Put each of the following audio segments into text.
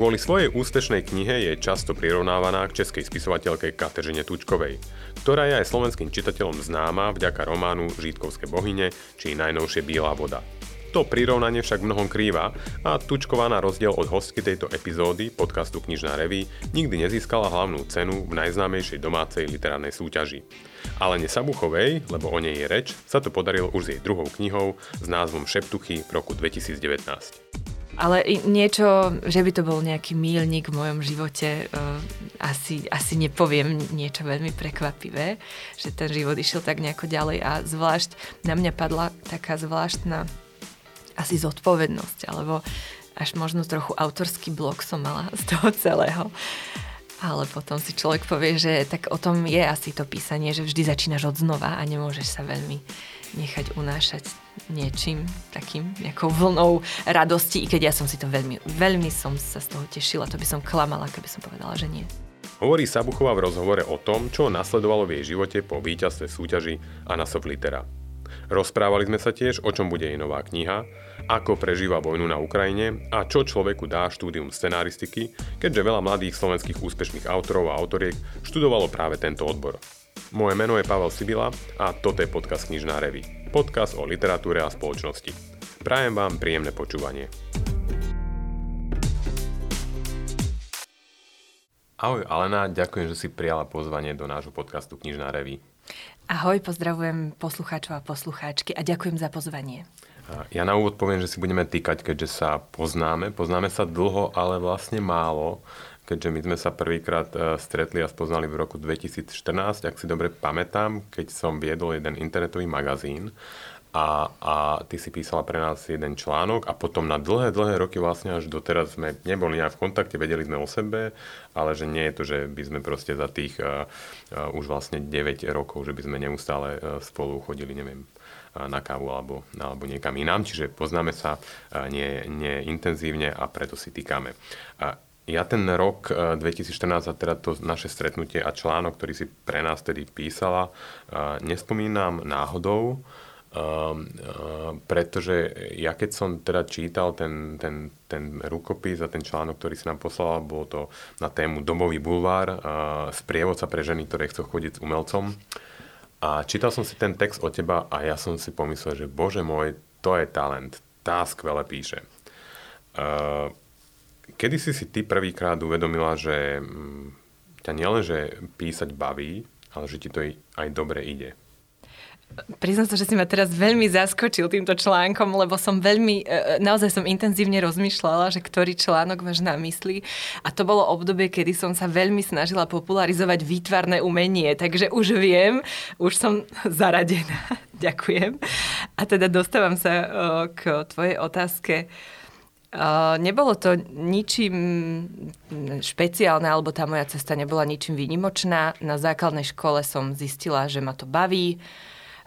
Kvôli svojej úspešnej knihe je často prirovnávaná k českej spisovateľke Kateřine Tučkovej, ktorá je aj slovenským čitateľom známa vďaka románu Žítkovské bohyne či najnovšie Biela voda. To prirovnanie však mnohom krýva a Tučková na rozdiel od hostky tejto epizódy podcastu Knižná reví nikdy nezískala hlavnú cenu v najznámejšej domácej literárnej súťaži. Ale Sabuchovej, lebo o nej je reč, sa to podarilo už s jej druhou knihou s názvom Šeptuchy v roku 2019. Ale niečo, že by to bol nejaký mílnik v mojom živote, uh, asi, asi nepoviem niečo veľmi prekvapivé, že ten život išiel tak nejako ďalej a zvlášť na mňa padla taká zvláštna asi zodpovednosť, alebo až možno trochu autorský blok som mala z toho celého. Ale potom si človek povie, že tak o tom je asi to písanie, že vždy začínaš od znova a nemôžeš sa veľmi nechať unášať niečím takým, nejakou vlnou radosti, i keď ja som si to veľmi, veľmi som sa z toho tešila, to by som klamala, keby som povedala, že nie. Hovorí Sabuchová v rozhovore o tom, čo nasledovalo v jej živote po víťazstve súťaži Anasov Litera. Rozprávali sme sa tiež, o čom bude jej nová kniha, ako prežíva vojnu na Ukrajine a čo človeku dá štúdium scenaristiky, keďže veľa mladých slovenských úspešných autorov a autoriek študovalo práve tento odbor. Moje meno je Pavel Sibila a toto je podcast Knižná revy. Podcast o literatúre a spoločnosti. Prajem vám príjemné počúvanie. Ahoj Alena, ďakujem, že si prijala pozvanie do nášho podcastu Knižná revy. Ahoj, pozdravujem poslucháčov a poslucháčky a ďakujem za pozvanie. Ja na úvod poviem, že si budeme týkať, keďže sa poznáme. Poznáme sa dlho, ale vlastne málo, keďže my sme sa prvýkrát e, stretli a spoznali v roku 2014, ak si dobre pamätám, keď som viedol jeden internetový magazín a, a ty si písala pre nás jeden článok a potom na dlhé, dlhé roky vlastne až doteraz sme neboli nejak v kontakte, vedeli sme o sebe, ale že nie je to, že by sme proste za tých uh, uh, už vlastne 9 rokov, že by sme neustále uh, spolu chodili, neviem, na kávu alebo, alebo niekam inám, čiže poznáme sa nie, nie intenzívne a preto si týkame. Ja ten rok 2014 a teda to naše stretnutie a článok, ktorý si pre nás tedy písala, nespomínam náhodou, Uh, uh, pretože ja keď som teda čítal ten, ten, ten rukopis a ten článok, ktorý si nám poslala, bolo to na tému Domový bulvár, sprievodca pre ženy, ktoré chcú chodiť s umelcom. A čítal som si ten text od teba a ja som si pomyslel, že bože môj, to je talent, tá skvele píše. Kedy si si ty prvýkrát uvedomila, že um, ťa nielenže písať baví, ale že ti to aj dobre ide? Priznám sa, že si ma teraz veľmi zaskočil týmto článkom, lebo som veľmi, e, e, naozaj som intenzívne rozmýšľala, že ktorý článok máš na mysli. A to bolo obdobie, kedy som sa veľmi snažila popularizovať výtvarné umenie, takže už viem, už som zaradená. Ďakujem. A teda dostávam sa e, k tvojej otázke. Nebolo to ničím špeciálne, alebo tá moja cesta nebola ničím výnimočná. Na základnej škole som zistila, že ma to baví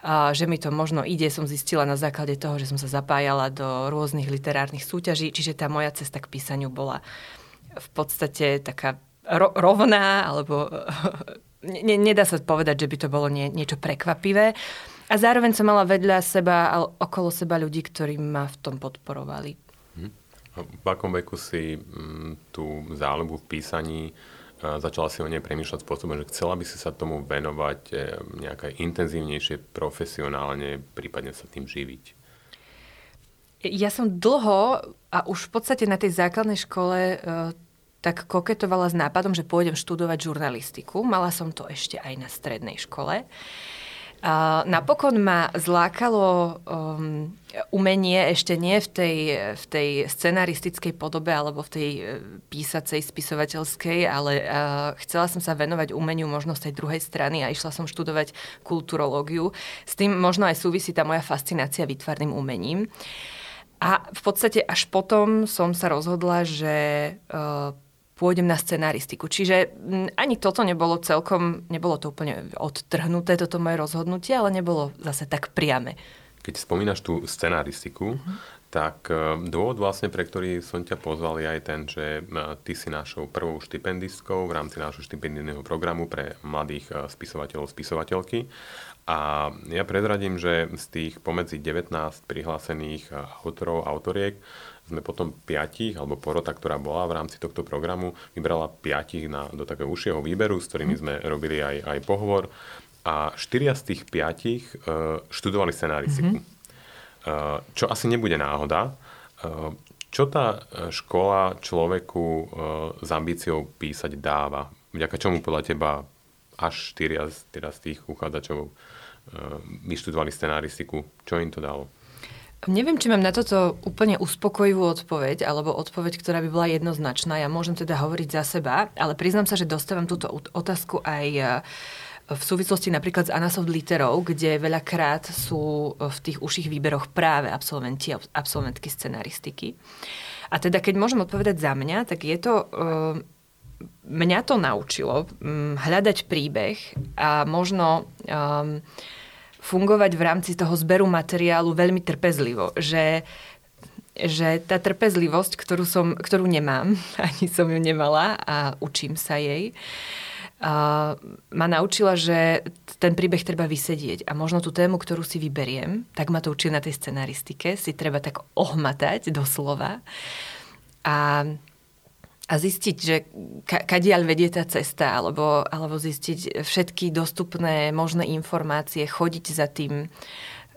a že mi to možno ide, som zistila na základe toho, že som sa zapájala do rôznych literárnych súťaží, čiže tá moja cesta k písaniu bola v podstate taká ro- rovná, alebo ne- nedá sa povedať, že by to bolo nie- niečo prekvapivé. A zároveň som mala vedľa seba okolo seba ľudí, ktorí ma v tom podporovali. V akom veku si m, mm, tú záľubu v písaní začala si o nej premýšľať spôsobom, že chcela by si sa tomu venovať e, nejaké intenzívnejšie, profesionálne, prípadne sa tým živiť? Ja som dlho a už v podstate na tej základnej škole e, tak koketovala s nápadom, že pôjdem študovať žurnalistiku. Mala som to ešte aj na strednej škole. A napokon ma zlákalo um, umenie ešte nie v tej, v tej scenaristickej podobe alebo v tej uh, písacej, spisovateľskej, ale uh, chcela som sa venovať umeniu možno z tej druhej strany a išla som študovať kulturológiu. S tým možno aj súvisí tá moja fascinácia výtvarným umením. A v podstate až potom som sa rozhodla, že uh, pôjdem na scenaristiku. Čiže ani toto nebolo celkom, nebolo to úplne odtrhnuté, toto moje rozhodnutie, ale nebolo zase tak priame. Keď spomínaš tú scenaristiku, uh-huh. tak e, dôvod vlastne, pre ktorý som ťa pozval je aj ten, že e, ty si našou prvou štipendistkou v rámci nášho štipendijného programu pre mladých e, spisovateľov, spisovateľky. A ja prezradím, že z tých pomedzi 19 prihlásených autorov, autoriek Sme potom piatich, alebo porota, ktorá bola v rámci tohto programu, vybrala piatich na, do takého užšieho výberu, s ktorými sme robili aj, aj pohovor. A štyria z tých piatich uh, študovali scenaristiku. Mm-hmm. Uh, čo asi nebude náhoda. Uh, čo tá škola človeku uh, s ambíciou písať dáva? Vďaka čomu podľa teba až štyria z, teda z tých uchádzačov vyštudovali scenaristiku? Čo im to dalo? Neviem, či mám na toto úplne uspokojivú odpoveď, alebo odpoveď, ktorá by bola jednoznačná. Ja môžem teda hovoriť za seba, ale priznám sa, že dostávam túto otázku aj e, v súvislosti napríklad s Anasoft literou, kde veľakrát sú v tých užších výberoch práve absolventi a absolventky scenaristiky. A teda keď môžem odpovedať za mňa, tak je to... E, mňa to naučilo hľadať príbeh a možno um, fungovať v rámci toho zberu materiálu veľmi trpezlivo, že že tá trpezlivosť, ktorú, som, ktorú nemám, ani som ju nemala a učím sa jej, a ma naučila, že ten príbeh treba vysedieť a možno tú tému, ktorú si vyberiem, tak ma to učí na tej scenaristike, si treba tak ohmatať doslova. A a zistiť, že ka- kadiaľ vedie tá cesta, alebo, alebo zistiť všetky dostupné možné informácie, chodiť za tým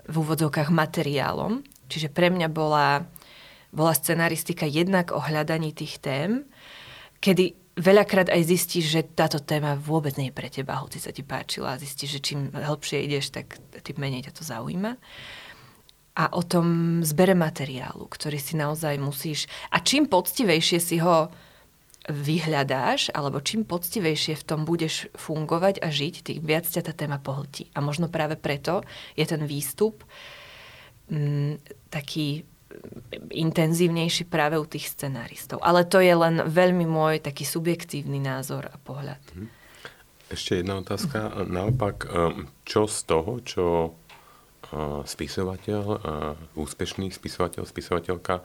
v úvodzovkách materiálom. Čiže pre mňa bola, bola scenaristika jednak o hľadaní tých tém, kedy veľakrát aj zistíš, že táto téma vôbec nie je pre teba, hoci sa ti páčila a zistíš, že čím hĺbšie ideš, tak tým menej ťa to zaujíma a o tom zbere materiálu, ktorý si naozaj musíš... A čím poctivejšie si ho vyhľadáš, alebo čím poctivejšie v tom budeš fungovať a žiť, tým viac ťa tá téma pohltí. A možno práve preto je ten výstup m, mm, taký intenzívnejší práve u tých scenáristov. Ale to je len veľmi môj taký subjektívny názor a pohľad. Mhm. Ešte jedna otázka. Naopak, um, čo z toho, čo uh, spisovateľ, uh, úspešný spisovateľ, spisovateľka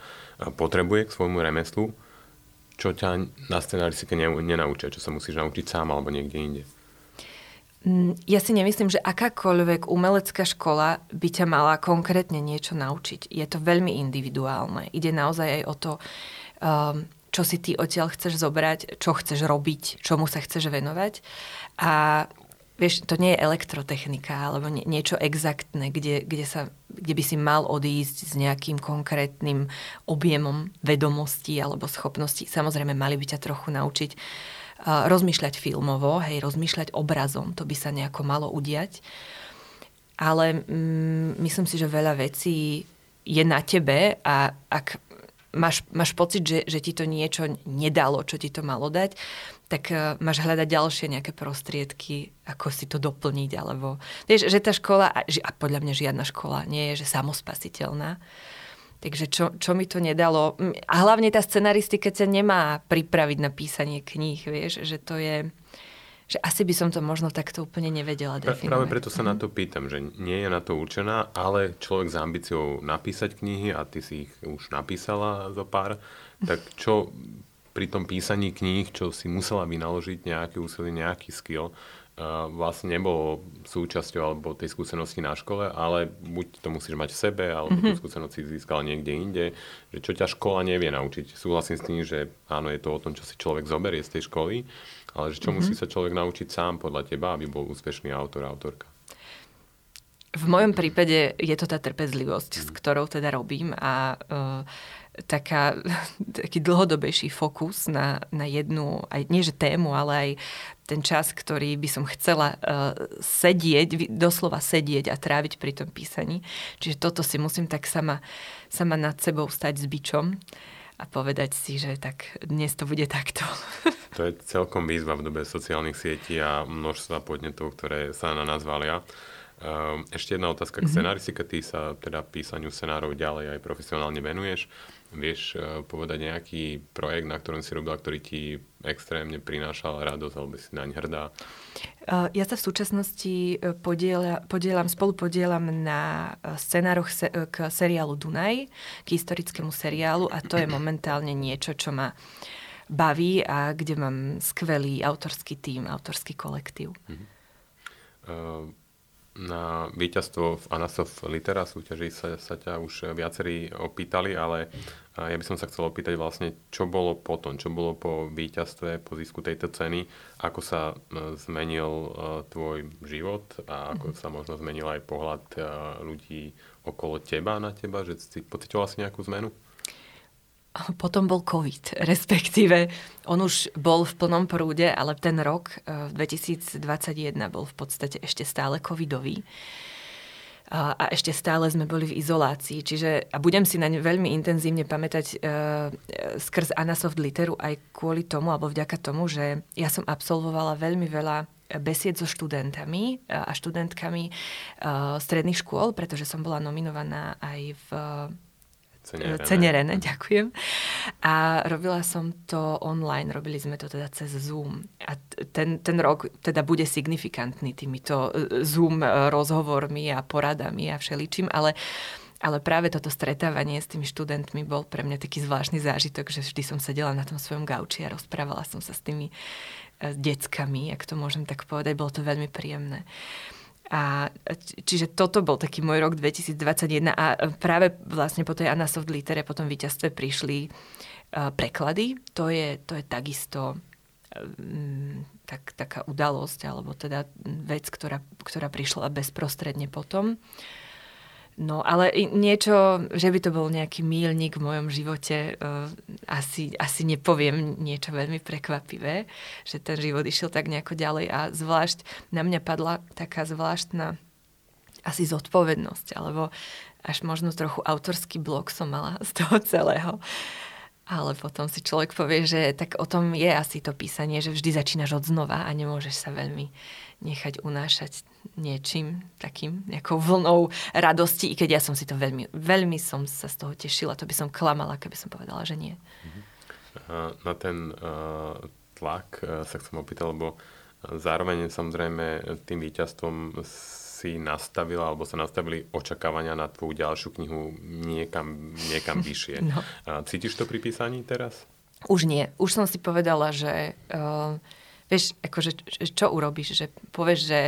potrebuje k svojmu remeslu, čo ťa na scenaristike nenaučia, čo sa musíš naučiť sám alebo niekde inde? Mm, ja si nemyslím, že akákoľvek umelecká škola by ťa mala konkrétne niečo naučiť. Je to veľmi individuálne. Ide naozaj aj o to, um, čo si ty odtiaľ chceš zobrať, čo chceš robiť, čomu sa chceš venovať. A vieš, to nie je elektrotechnika alebo nie, niečo exaktné, kde, kde, sa, kde by si mal odísť s nejakým konkrétnym objemom vedomostí alebo schopností. Samozrejme, mali by ťa trochu naučiť uh, rozmýšľať filmovo, hej, rozmýšľať obrazom, to by sa nejako malo udiať. Ale mm, myslím si, že veľa vecí je na tebe a ak máš, máš pocit, že, že ti to niečo nedalo, čo ti to malo dať, tak uh, máš hľadať ďalšie nejaké prostriedky, ako si to doplniť, alebo... Vieš, že tá škola, a, a podľa mňa žiadna škola nie je, že samospasiteľná. Takže čo, čo mi to nedalo... A hlavne tá scenaristika sa nemá pripraviť na písanie kníh, vieš, že to je že asi by som to možno takto úplne nevedela definovať. Práve preto sa na to pýtam, že nie je na to určená, ale človek s ambíciou napísať knihy a ty si ich už napísala zo pár, tak čo pri tom písaní kníh, čo si musela vynaložiť nejaký úsilie, nejaký skill, vlastne nebolo súčasťou alebo tej skúsenosti na škole, ale buď to musíš mať v sebe, alebo mm-hmm. tú skúsenosť si získal niekde inde, že čo ťa škola nevie naučiť. Súhlasím s tým, že áno, je to o tom, čo si človek zoberie z tej školy, ale že čo mm-hmm. musí sa človek naučiť sám podľa teba, aby bol úspešný autor autorka. V mojom prípade je to tá trpezlivosť, mm. s ktorou teda robím a uh, taká, taký dlhodobejší fokus na, na jednu, aj nie že tému, ale aj ten čas, ktorý by som chcela uh, sedieť, doslova sedieť a tráviť pri tom písaní. Čiže toto si musím tak sama, sama nad sebou stať s bičom a povedať si, že tak dnes to bude takto. To je celkom výzva v dobe sociálnych sietí a množstva podnetov, ktoré sa na nás valia. Ehm, ešte jedna otázka k mm-hmm. scenáristike. Ty sa teda písaniu scenárov ďalej aj profesionálne venuješ. Vieš uh, povedať nejaký projekt, na ktorom si robila, ktorý ti extrémne prinášal radosť, alebo si naň hrdá? Uh, ja sa v súčasnosti e, podielam, podielam spolu podielam na scenároch se, k seriálu Dunaj, k historickému seriálu a to je momentálne niečo, čo ma baví a kde mám skvelý autorský tím, autorský kolektív. Uh-huh. Uh, Na víťazstvo v Anasov Litera súťaži sa, sa ťa už viacerí opýtali, ale ja by som sa chcel opýtať vlastne, čo bolo potom, čo bolo po víťazstve, po zisku tejto ceny, ako sa zmenil e, tvoj život? A ako sa možno zmenil aj pohľad e, ľudí okolo teba na teba, že si pocitovala si nejakú zmenu? Potom bol COVID, respektíve on už bol v plnom prúde, ale ten rok v 2021 bol v podstate ešte stále covidový. A, ešte stále sme boli v izolácii. Čiže, a budem si na ne veľmi intenzívne pamätať uh, skrz Anasoft Literu aj kvôli tomu, alebo vďaka tomu, že ja som absolvovala veľmi veľa besied so študentami a študentkami uh, stredných škôl, pretože som bola nominovaná aj v Cene René. Cene René, ďakujem. A robila som to online, robili sme to teda cez Zoom. A ten, ten rok teda bude signifikantný týmito e, Zoom e, rozhovormi a poradami a všeličím, ale ale práve toto stretávanie s tými študentmi bol pre mňa taký zvláštny zážitok, že vždy som sedela na tom svojom gauči a rozprávala som sa s tými e, deckami, ak to môžem tak povedať. Bolo to veľmi príjemné. A čiže toto bol taký môj rok 2021 a práve vlastne po tej Anasoft Litere, po tom víťazstve prišli uh, preklady. To je, to je takisto um, tak, taká udalosť, alebo teda vec, ktorá, ktorá prišla bezprostredne potom. No ale niečo, že by to bol nejaký mílnik v mojom živote, uh, asi, asi nepoviem niečo veľmi prekvapivé, že ten život išiel tak nejako ďalej a zvlášť na mňa padla taká zvláštna asi zodpovednosť, alebo až možno trochu autorský blok som mala z toho celého. Ale potom si človek povie, že tak o tom je asi to písanie, že vždy začínaš od znova a nemôžeš sa veľmi nechať unášať niečím takým, nejakou vlnou radosti, i keď ja som si to veľmi, veľmi som sa z toho tešila, to by som klamala, keby som povedala, že nie. Na ten uh, tlak uh, sa chcem opýtať, lebo zároveň samozrejme tým víťazstvom si nastavila, alebo sa nastavili očakávania na tvoju ďalšiu knihu niekam, niekam vyššie. No. Cítiš to pri písaní teraz? Už nie. Už som si povedala, že uh, vieš, akože, čo urobíš, že povieš, že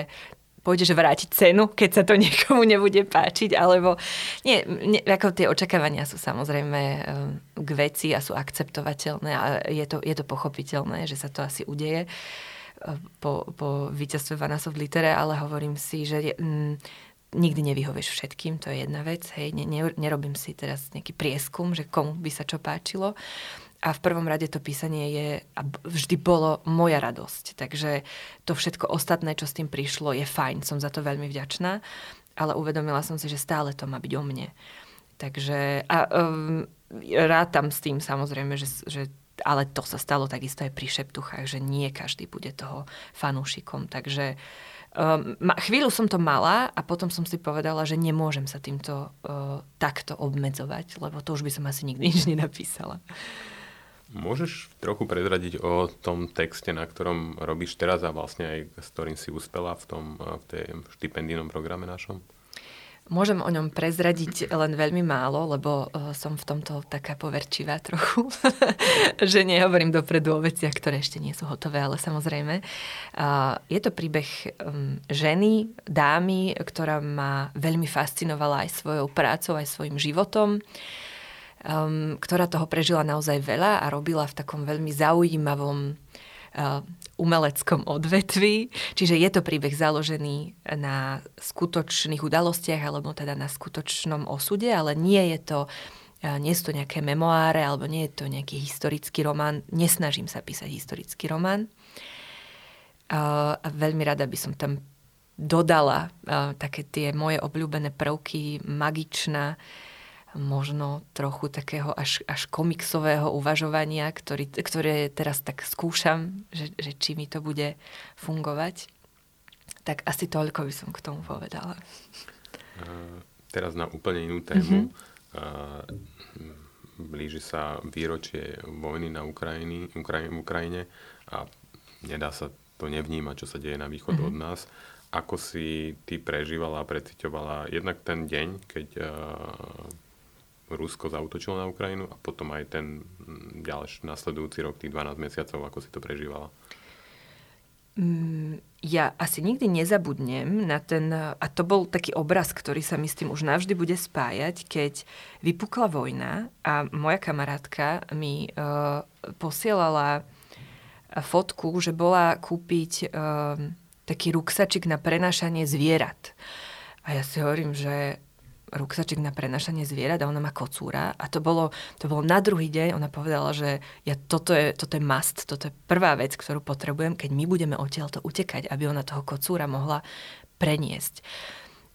pôjdeš vrátiť cenu, keď sa to niekomu nebude páčiť, alebo nie, nie ako tie očakávania sú samozrejme eh, k veci a sú akceptovateľné a je to, je to pochopiteľné, že sa to asi udeje eh, po, po víťazstve Vanasov v litere, ale hovorím si, že je, mm, nikdy nevyhovieš všetkým, to je jedna vec, hej, ne, ne, nerobím si teraz nejaký prieskum, že komu by sa čo páčilo, a v prvom rade to písanie je a vždy bolo moja radosť. Takže to všetko ostatné, čo s tým prišlo, je fajn. Som za to veľmi vďačná. Ale uvedomila som si, že stále to má byť o mne. Takže a um, rátam s tým samozrejme, že, že ale to sa stalo takisto aj pri šeptuchách, že nie každý bude toho fanúšikom. Takže um, chvíľu som to mala a potom som si povedala, že nemôžem sa týmto uh, takto obmedzovať, lebo to už by som asi nikdy nič nenapísala. Môžeš trochu prezradiť o tom texte, na ktorom robíš teraz a vlastne aj s ktorým si uspela v tom v tej štipendijnom programe našom? Môžem o ňom prezradiť len veľmi málo, lebo uh, som v tomto taká poverčivá trochu, že nehovorím dopredu o veciach, ktoré ešte nie sú hotové, ale samozrejme. Uh, je to príbeh ženy, dámy, ktorá ma veľmi fascinovala aj svojou prácou, aj svojim životom. Um, ktorá toho prežila naozaj veľa a robila v takom veľmi zaujímavom uh, umeleckom odvetví. Čiže je to príbeh založený na skutočných udalostiach alebo teda na skutočnom osude, ale nie je to uh, nie sú to nejaké memoáre alebo nie je to nejaký historický román. Nesnažím sa písať historický román. Uh, a veľmi rada by som tam dodala také tie moje obľúbené prvky, magičná, možno trochu takého až, až komiksového uvažovania, ktorý, ktoré teraz tak skúšam, že, že či mi to bude fungovať. Tak asi toľko by som k tomu povedala. teraz na úplne inú tému. Mm-hmm. blíži sa výročie vojny na Ukrajiny, Ukrajine, Ukrajine a nedá sa to nevnímať, čo sa deje na východ mm-hmm. od nás. Ako si ty prežívala a precitovala jednak ten deň, keď Rusko zautočilo na Ukrajinu a potom aj ten ďalší nasledujúci rok, tých 12 mesiacov, ako si to prežívala? Mm, ja asi nikdy nezabudnem na ten, a to bol taký obraz, ktorý sa mi s tým už navždy bude spájať, keď vypukla vojna a moja kamarátka mi uh, posielala fotku, že bola kúpiť uh, taký ruksačik na prenášanie zvierat. A ja si hovorím, že ruksačik na prenašanie zvierat a ona má kocúra. A to bolo, to bolo na druhý deň, ona povedala, že ja, toto, je, toto je must, toto je prvá vec, ktorú potrebujem, keď my budeme odtiaľto utekať, aby ona toho kocúra mohla preniesť.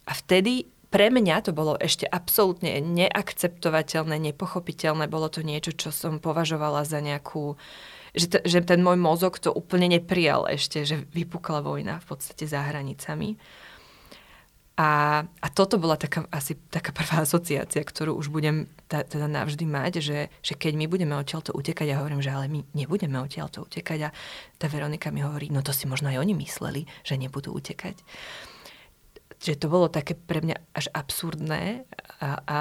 A vtedy pre mňa to bolo ešte absolútne neakceptovateľné, nepochopiteľné. Bolo to niečo, čo som považovala za nejakú že, t- že ten môj mozog to úplne neprijal ešte, že vypukla vojna v podstate za hranicami. A, a toto bola taká, asi taká prvá asociácia, ktorú už budem ta, teda navždy mať, že, že keď my budeme odtiaľto utekať, ja hovorím, že ale my nebudeme odtiaľto utekať a tá Veronika mi hovorí, no to si možno aj oni mysleli, že nebudú utekať. Že to bolo také pre mňa až absurdné a, a,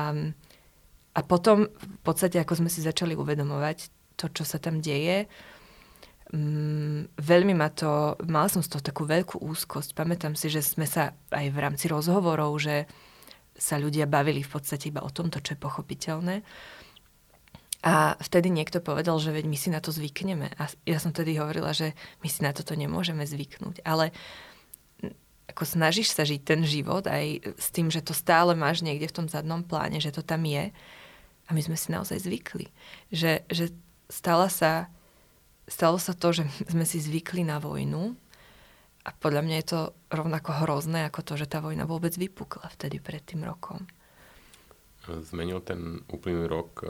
a potom v podstate, ako sme si začali uvedomovať to, čo sa tam deje, Mm, veľmi ma to, mala som z toho takú veľkú úzkosť. Pamätám si, že sme sa aj v rámci rozhovorov, že sa ľudia bavili v podstate iba o tomto, čo je pochopiteľné. A vtedy niekto povedal, že veď my si na to zvykneme. A ja som tedy hovorila, že my si na toto nemôžeme zvyknúť. Ale ako snažíš sa žiť ten život aj s tým, že to stále máš niekde v tom zadnom pláne, že to tam je. A my sme si naozaj zvykli. Že, že stala sa stalo sa to, že sme si zvykli na vojnu a podľa mňa je to rovnako hrozné ako to, že tá vojna vôbec vypukla vtedy pred tým rokom. Zmenil ten úplný rok eh,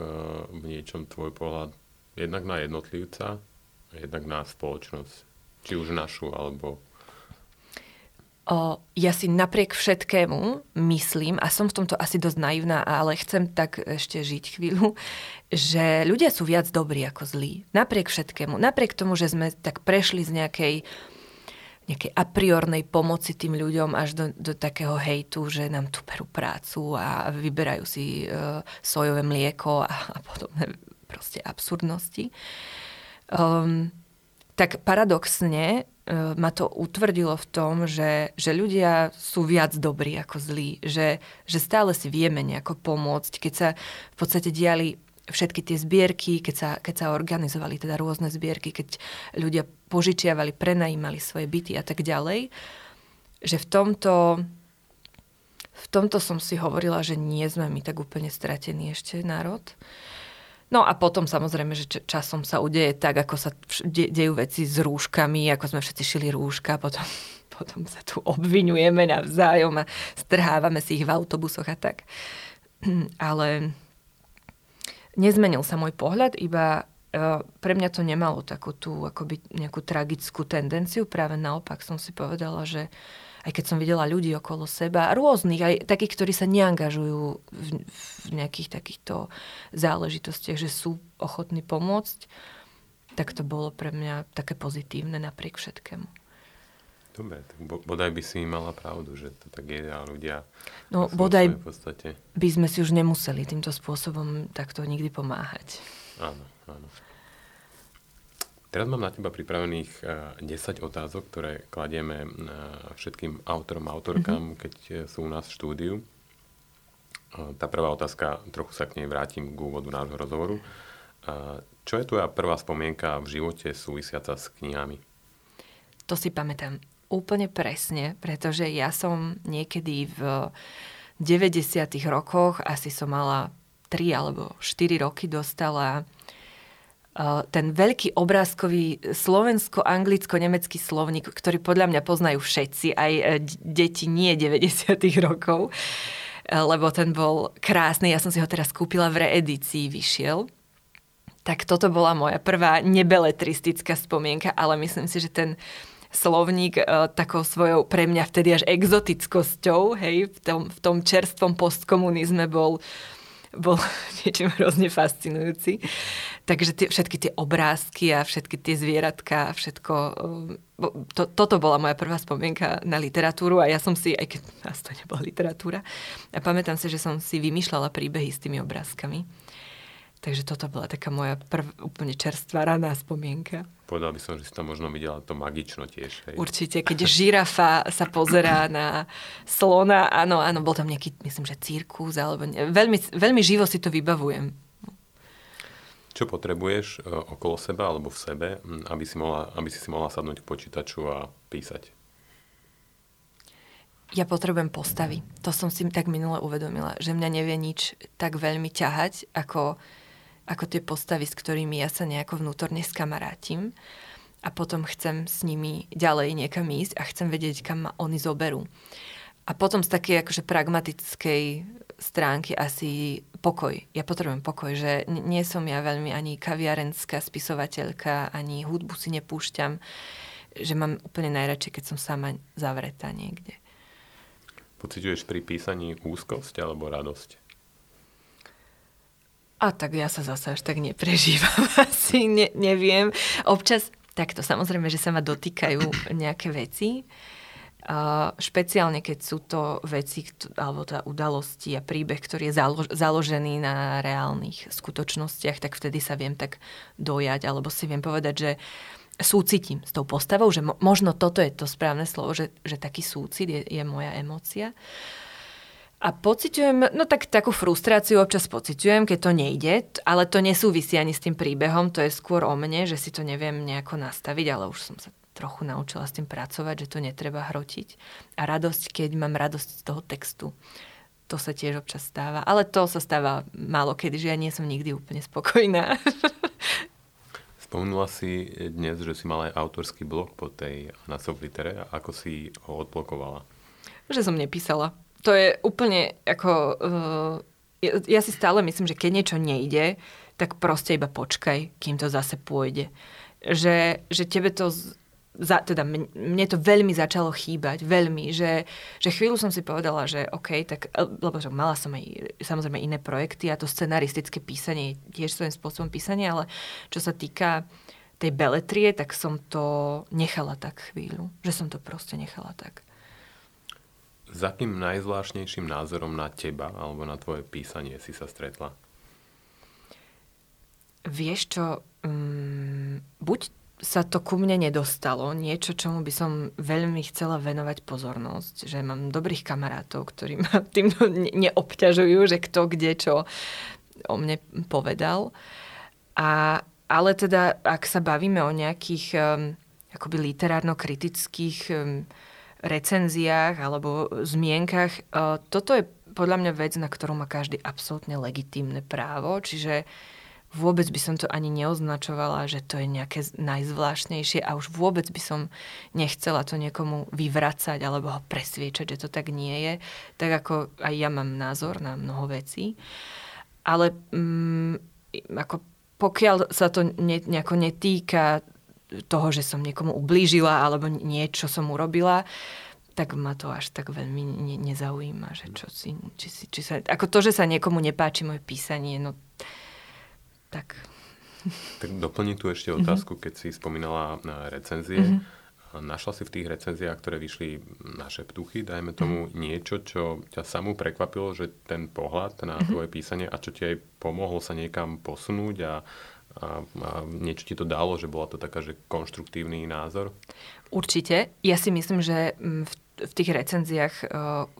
v niečom tvoj pohľad jednak na jednotlivca, jednak na spoločnosť? Či už našu, alebo O, ja si napriek všetkému myslím, a som v tomto asi dosť naivná, ale chcem tak ešte žiť chvíľu, že ľudia sú viac dobrí ako zlí. Napriek všetkému. Napriek tomu, že sme tak prešli z nejakej nejakej a priornej pomoci tým ľuďom až do, do takého hejtu, že nám tu berú prácu a vyberajú si e, sojové mlieko a, a podobné proste absurdnosti. Um, tak paradoxne ma to utvrdilo v tom, že, že ľudia sú viac dobrí ako zlí, že, že stále si vieme nejako pomôcť, keď sa v podstate diali všetky tie zbierky, keď sa, keď sa organizovali teda rôzne zbierky, keď ľudia požičiavali, prenajímali svoje byty a tak ďalej, že v tomto, v tomto som si hovorila, že nie sme my tak úplne stratení ešte národ. No a potom samozrejme, že časom sa udeje tak, ako sa de- dejú veci s rúškami, ako sme všetci šili rúška, potom, potom sa tu obvinujeme navzájom a strhávame si ich v autobusoch a tak. Ale nezmenil sa môj pohľad, iba e, pre mňa to nemalo takú tú akoby nejakú tragickú tendenciu. Práve naopak som si povedala, že aj keď som videla ľudí okolo seba, rôznych, aj takých, ktorí sa neangažujú v, v nejakých takýchto záležitostiach, že sú ochotní pomôcť, tak to bolo pre mňa také pozitívne napriek všetkému. Dobre, tak bodaj by si mala pravdu, že to tak je a ľudia... No bodaj v podstate... by sme si už nemuseli týmto spôsobom takto nikdy pomáhať. Áno, áno. Teraz mám na teba pripravených 10 eh, otázok, ktoré kladieme eh, všetkým autorom a autorkám, mm-hmm. keď eh, sú u nás v štúdiu. Tá prvá otázka, trochu sa k nej vrátim k úvodu nášho rozhovoru. Čo je tvoja prvá spomienka v živote súvisiaca s knihami? To si pamätám úplne presne, pretože ja som niekedy v 90. rokoch, asi som mala 3 alebo 4 roky, dostala ten veľký obrázkový slovensko-anglicko-nemecký slovník, ktorý podľa mňa poznajú všetci, aj e, deti nie 90. rokov, e, lebo ten bol krásny. Ja som si ho teraz kúpila v reedícii, vyšiel. Tak toto bola moja prvá nebeletristická spomienka, ale myslím si, že ten slovník takou svojou pre mňa vtedy až exotickosťou, hej, v tom, v tom čerstvom postkomunizme bol bol niečím hrozne fascinujúci. Takže tie, všetky tie obrázky a všetky tie zvieratka a všetko... To, toto bola moja prvá spomienka na literatúru a ja som si, aj keď nás to nebola literatúra, a pamätám si, že som si vymýšľala príbehy s tými obrázkami. Takže toto bola taká moja prv, úplne čerstvá raná spomienka. Povedal by som, že si tam možno videla to magično tiež. Hej. Určite, keď žirafa sa pozerá na slona, áno, áno, bol tam nejaký, myslím, že cirkus, alebo ne, veľmi, veľmi živo si to vybavujem. Čo potrebuješ e, okolo seba alebo v sebe, aby si, mohla, aby si si mohla sadnúť k počítaču a písať? Ja potrebujem postavy. To som si tak minule uvedomila, že mňa nevie nič tak veľmi ťahať, ako ako tie postavy, s ktorými ja sa nejako vnútorne skamarátim a potom chcem s nimi ďalej niekam ísť a chcem vedieť, kam ma oni zoberú. A potom z takej akože pragmatickej stránky asi pokoj. Ja potrebujem pokoj, že nie som ja veľmi ani kaviarenská spisovateľka, ani hudbu si nepúšťam, že mám úplne najradšej, keď som sama zavretá niekde. Pociťuješ pri písaní úzkosť alebo radosť? A tak ja sa zase až tak neprežívam. Asi ne, neviem. Občas takto, samozrejme, že sa ma dotýkajú nejaké veci. Uh, špeciálne, keď sú to veci, alebo teda udalosti a príbeh, ktorý je založ, založený na reálnych skutočnostiach, tak vtedy sa viem tak dojať, alebo si viem povedať, že súcitím s tou postavou, že mo, možno toto je to správne slovo, že, že taký súcit je, je moja emócia. A pociťujem, no tak takú frustráciu občas pociťujem, keď to nejde, ale to nesúvisí ani s tým príbehom, to je skôr o mne, že si to neviem nejako nastaviť, ale už som sa trochu naučila s tým pracovať, že to netreba hrotiť. A radosť, keď mám radosť z toho textu. To sa tiež občas stáva. Ale to sa stáva málo kedy, že ja nie som nikdy úplne spokojná. Spomenula si dnes, že si mala aj autorský blog po tej Nasov litere. Ako si ho odblokovala? Že som nepísala to je úplne ako... Uh, ja, ja si stále myslím, že keď niečo nejde, tak proste iba počkaj, kým to zase pôjde. Že, že tebe to... Za, teda mne to veľmi začalo chýbať, veľmi, že, že chvíľu som si povedala, že OK, tak, lebo že mala som aj samozrejme iné projekty a to scenaristické písanie tiež svojím spôsobom písanie, ale čo sa týka tej beletrie, tak som to nechala tak chvíľu, že som to proste nechala tak. S akým najzvláštnejším názorom na teba alebo na tvoje písanie si sa stretla? Vieš čo, um, buď sa to ku mne nedostalo, niečo, čomu by som veľmi chcela venovať pozornosť, že mám dobrých kamarátov, ktorí ma tým neobťažujú, že kto kde čo o mne povedal. A, ale teda, ak sa bavíme o nejakých um, akoby literárno-kritických um, recenziách alebo zmienkach. E, toto je podľa mňa vec, na ktorú má každý absolútne legitímne právo, čiže vôbec by som to ani neoznačovala, že to je nejaké najzvláštnejšie a už vôbec by som nechcela to niekomu vyvracať alebo ho presviečať, že to tak nie je. Tak ako aj ja mám názor na mnoho vecí. Ale mm, ako pokiaľ sa to ne, nejako netýka toho, že som niekomu ublížila alebo niečo som urobila, tak ma to až tak veľmi ne, nezaujíma, že čo si, či, si, či sa, ako to, že sa niekomu nepáči moje písanie, no tak. Tak doplním tu ešte mhm. otázku, mm-hmm. keď si spomínala na recenzie. Mm-hmm. Našla si v tých recenziách, ktoré vyšli naše ptuchy, dajme tomu mm-hmm. niečo, čo ťa samú prekvapilo, že ten pohľad na mm-hmm. tvoje písanie a čo ti aj pomohlo sa niekam posunúť a a, a niečo ti to dalo, že bola to taká, že konštruktívny názor? Určite. Ja si myslím, že v, v tých recenziách, e,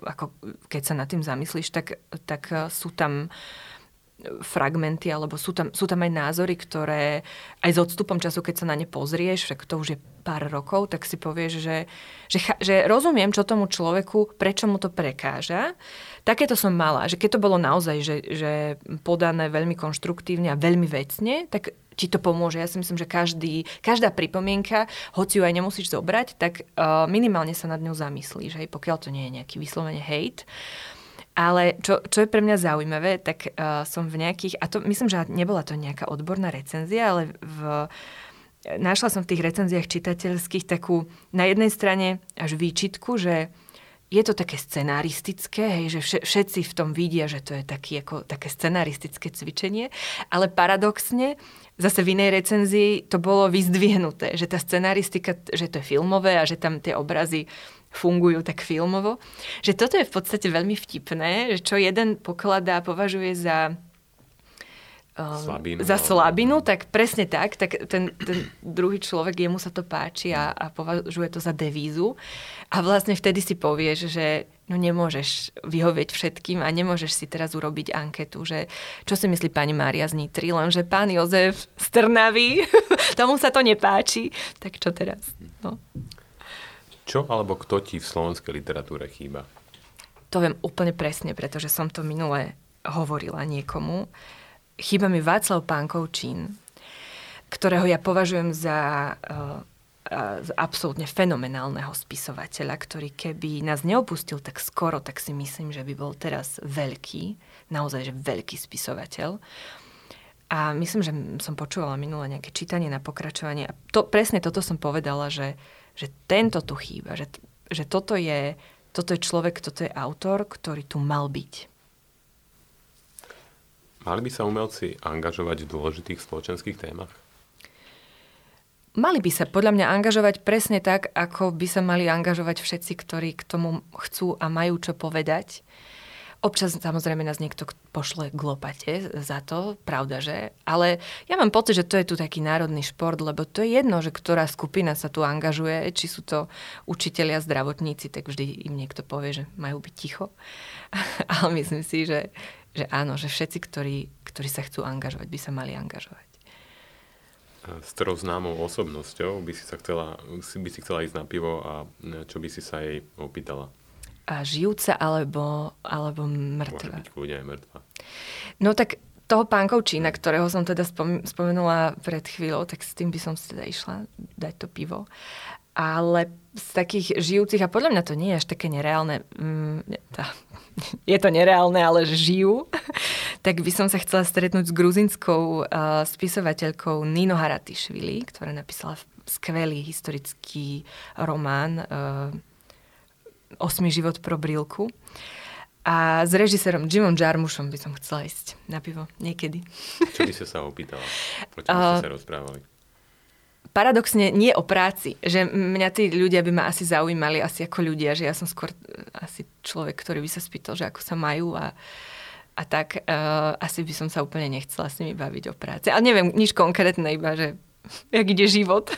ako keď sa nad tým zamyslíš, tak, tak e, sú tam fragmenty, alebo sú tam, sú tam aj názory, ktoré aj s odstupom času, keď sa na ne pozrieš, však to už je pár rokov, tak si povieš, že, že, že rozumiem, čo tomu človeku, prečo mu to prekáža. Takéto som mala, že keď to bolo naozaj že, že podané veľmi konštruktívne a veľmi vecne, tak ti to pomôže. Ja si myslím, že každý, každá pripomienka, hoci ju aj nemusíš zobrať, tak uh, minimálne sa nad ňou zamyslíš, hej, pokiaľ to nie je nejaký vyslovene hate. Ale čo, čo je pre mňa zaujímavé, tak uh, som v nejakých, a to myslím, že nebola to nejaká odborná recenzia, ale v, našla som v tých recenziách čitateľských takú na jednej strane až výčitku, že je to také scenaristické, hej, že všetci v tom vidia, že to je taký, ako, také scenaristické cvičenie, ale paradoxne zase v inej recenzii to bolo vyzdvihnuté, že tá scenaristika, že to je filmové a že tam tie obrazy fungujú tak filmovo. Že toto je v podstate veľmi vtipné, že čo jeden pokladá, považuje za slabinu, za slabinu, tak presne tak, tak ten, ten druhý človek, jemu sa to páči a, a považuje to za devízu. A vlastne vtedy si povieš, že no nemôžeš vyhovieť všetkým a nemôžeš si teraz urobiť anketu, že čo si myslí pani Mária z Nitry, lenže pán Jozef z Trnavy, tomu sa to nepáči, tak čo teraz? No. Čo alebo kto ti v slovenskej literatúre chýba? To viem úplne presne, pretože som to minule hovorila niekomu. Chýba mi Václav Pánkovčín, ktorého ja považujem za uh, absolútne fenomenálneho spisovateľa, ktorý keby nás neopustil tak skoro, tak si myslím, že by bol teraz veľký, naozaj, že veľký spisovateľ. A myslím, že som počúvala minule nejaké čítanie na pokračovanie a to, presne toto som povedala, že, že tento tu chýba, že, že toto, je, toto je človek, toto je autor, ktorý tu mal byť. Mali by sa umelci angažovať v dôležitých spoločenských témach? Mali by sa podľa mňa angažovať presne tak, ako by sa mali angažovať všetci, ktorí k tomu chcú a majú čo povedať. Občas samozrejme nás niekto pošle k lopate za to, pravda, že? Ale ja mám pocit, že to je tu taký národný šport, lebo to je jedno, že ktorá skupina sa tu angažuje, či sú to učitelia, zdravotníci, tak vždy im niekto povie, že majú byť ticho. Ale myslím si, že že áno, že všetci, ktorí, ktorí sa chcú angažovať, by sa mali angažovať. S ktorou známou osobnosťou by si, sa chcela, by si chcela ísť na pivo a čo by si sa jej opýtala? A žijúca alebo, alebo mŕtva? Môže byť kľudne aj mŕtva. No tak toho pánkovčína, ktorého som teda spomenula pred chvíľou, tak s tým by som si teda išla dať to pivo ale z takých žijúcich, a podľa mňa to nie je až také nereálne, mm, tá, je to nereálne, ale žijú, tak by som sa chcela stretnúť s gruzinskou uh, spisovateľkou Nino Haratišvili, ktorá napísala skvelý historický román uh, Osmi život pro brilku. A s režisérom Jimom Jarmušom by som chcela ísť na pivo niekedy. Čo by ste sa opýtala? O čom uh, ste sa rozprávali? paradoxne nie o práci. Že mňa tí ľudia by ma asi zaujímali asi ako ľudia, že ja som skôr e, asi človek, ktorý by sa spýtal, že ako sa majú a, a tak uh, asi by som sa úplne nechcela s nimi baviť o práci. Ale neviem nič konkrétne, iba že jak ide život.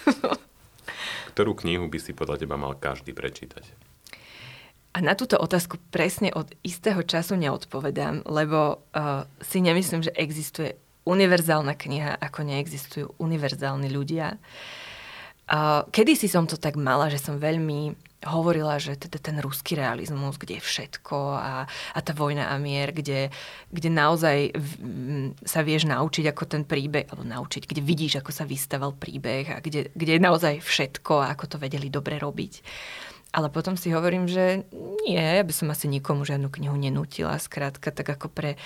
Ktorú knihu by si podľa teba mal každý prečítať? A na túto otázku presne od istého času neodpovedám, lebo uh, si nemyslím, že existuje univerzálna kniha, ako neexistujú univerzálni ľudia. Kedy si som to tak mala, že som veľmi hovorila, že teda ten ruský realizmus, kde je všetko a, a tá vojna a mier, kde, kde naozaj v, sa vieš naučiť ako ten príbeh, alebo naučiť, kde vidíš, ako sa vystaval príbeh a kde, kde je naozaj všetko a ako to vedeli dobre robiť. Ale potom si hovorím, že nie, ja by som asi nikomu žiadnu knihu nenútila. Skrátka, tak ako pre,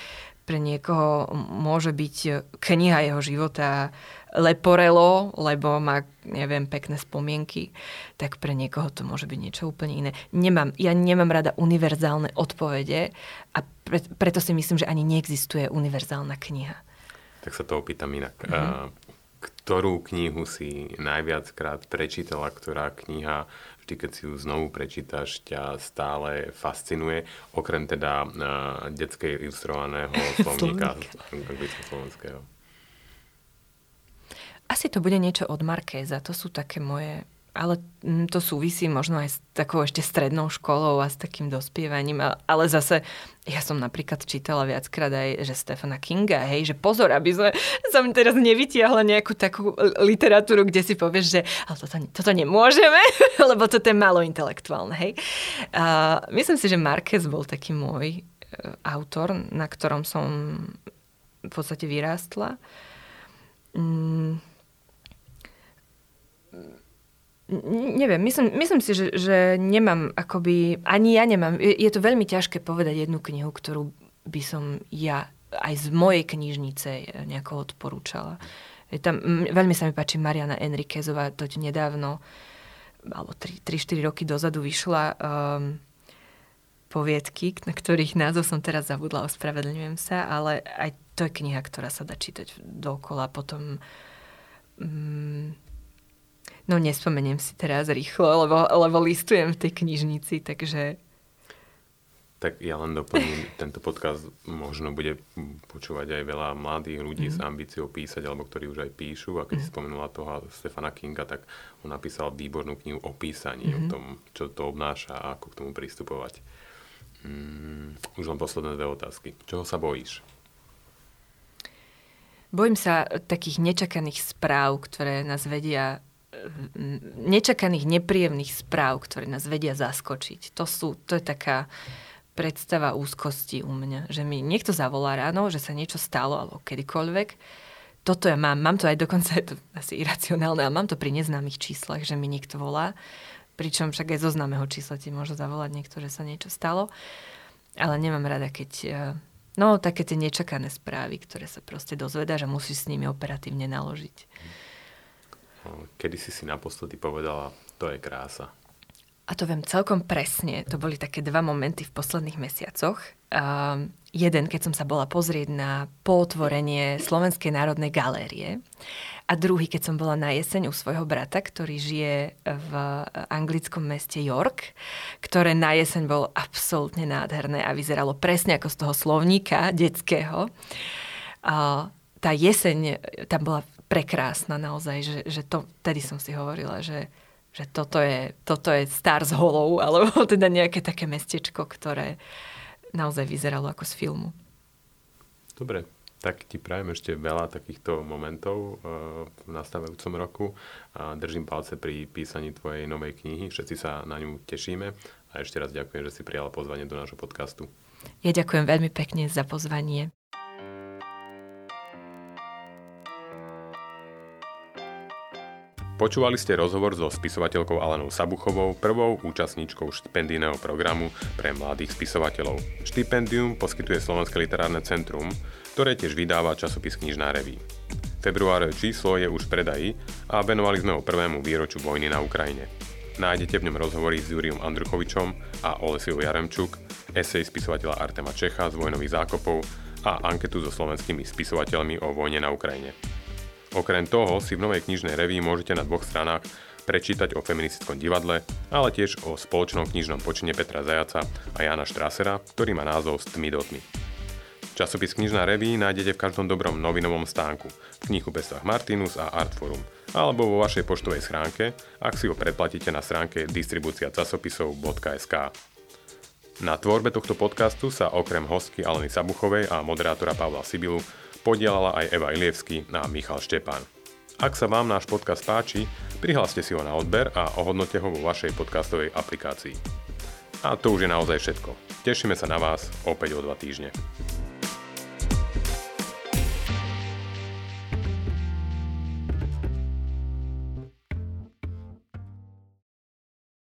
pre niekoho môže byť kniha jeho života leporelo, lebo má, neviem, pekné spomienky, tak pre niekoho to môže byť niečo úplne iné. Nemám, ja nemám rada univerzálne odpovede a pre, preto si myslím, že ani neexistuje univerzálna kniha. Tak sa to opýtam inak. Mm-hmm. Ktorú knihu si najviackrát prečítala, ktorá kniha vždy, keď si ju znovu prečítaš, ťa stále fascinuje, okrem teda uh, detskej ilustrovaného slovníka slovenského. Asi to bude niečo od Markéza, to sú také moje ale mm, to súvisí možno aj s takou ešte strednou školou a s takým dospievaním. Ale zase ja som napríklad čítala viackrát aj, že Stefana Kinga, hej, že pozor, aby sme, som teraz nevytiahla nejakú takú literatúru, kde si povieš, že ale toto, toto nemôžeme, lebo toto je malo intelektuálne, hej. A myslím si, že Marquez bol taký môj e, autor, na ktorom som v podstate vyrástla. Mm neviem, myslím, myslím si, že, že nemám akoby, ani ja nemám, je, je to veľmi ťažké povedať jednu knihu, ktorú by som ja aj z mojej knižnice nejako odporúčala. Je tam, veľmi sa mi páči Mariana Enriquezová, to nedávno, alebo 3-4 roky dozadu vyšla um, poviedky, na ktorých názov som teraz zabudla, ospravedlňujem sa, ale aj to je kniha, ktorá sa dá čítať dokola. Potom um, No nespomeniem si teraz rýchlo, lebo, lebo listujem v tej knižnici, takže... Tak ja len doplním, tento podcast možno bude počúvať aj veľa mladých ľudí mm-hmm. s ambíciou písať, alebo ktorí už aj píšu. A keď mm-hmm. si spomenula toho Stefana Kinga, tak on napísal výbornú knihu o písaní, mm-hmm. o tom, čo to obnáša a ako k tomu pristupovať. Mm, už len posledné dve otázky. Čoho sa bojíš? Bojím sa takých nečakaných správ, ktoré nás vedia nečakaných, nepríjemných správ, ktoré nás vedia zaskočiť. To, sú, to je taká predstava úzkosti u mňa, že mi niekto zavolá ráno, že sa niečo stalo, alebo kedykoľvek. Toto ja mám, mám to aj dokonca, je to asi iracionálne, ale mám to pri neznámych číslach, že mi niekto volá, pričom však aj zo známeho čísla ti môže zavolať niekto, že sa niečo stalo. Ale nemám rada, keď... E, no, také tie nečakané správy, ktoré sa proste dozvedá, že musíš s nimi operatívne naložiť. Kedy si si naposledy povedala, to je krása? A to viem celkom presne. To boli také dva momenty v posledných mesiacoch. Um, jeden, keď som sa bola pozrieť na potvorenie Slovenskej národnej galérie. A druhý, keď som bola na jeseň u svojho brata, ktorý žije v anglickom meste York, ktoré na jeseň bolo absolútne nádherné a vyzeralo presne ako z toho slovníka detského. Uh, tá jeseň tam bola prekrásna naozaj, že, že to, tedy som si hovorila, že že toto je, toto je star z holou, alebo teda nejaké také mestečko, ktoré naozaj vyzeralo ako z filmu. Dobre, tak ti prajem ešte veľa takýchto momentov uh, v nastávajúcom roku a držím palce pri písaní tvojej novej knihy. Všetci sa na ňu tešíme a ešte raz ďakujem, že si prijala pozvanie do nášho podcastu. Ja ďakujem veľmi pekne za pozvanie. Počúvali ste rozhovor so spisovateľkou Alenou Sabuchovou, prvou účastníčkou štipendijného programu pre mladých spisovateľov. Štipendium poskytuje Slovenské literárne centrum, ktoré tiež vydáva časopis Knižná reví. Februárové číslo je už v predaji a venovali sme ho prvému výroču vojny na Ukrajine. Nájdete v ňom rozhovory s Júriom Andruchovičom a Olesiou Jaremčuk, esej spisovateľa Artema Čecha z vojnových zákopov a anketu so slovenskými spisovateľmi o vojne na Ukrajine. Okrem toho si v novej knižnej reví môžete na dvoch stranách prečítať o feministickom divadle, ale tiež o spoločnom knižnom počine Petra Zajaca a Jana Štrasera, ktorý má názov S tmy dotmy. Časopis Knižná reví nájdete v každom dobrom novinovom stánku, v pestvách Martinus a Artforum, alebo vo vašej poštovej schránke, ak si ho predplatíte na stránke distribúcia časopisov.sk. Na tvorbe tohto podcastu sa okrem hostky Aleny Sabuchovej a moderátora Pavla Sibilu podielala aj Eva Ilievsky a Michal Štepán. Ak sa vám náš podcast páči, prihláste si ho na odber a ohodnote ho vo vašej podcastovej aplikácii. A to už je naozaj všetko. Tešíme sa na vás opäť o dva týždne.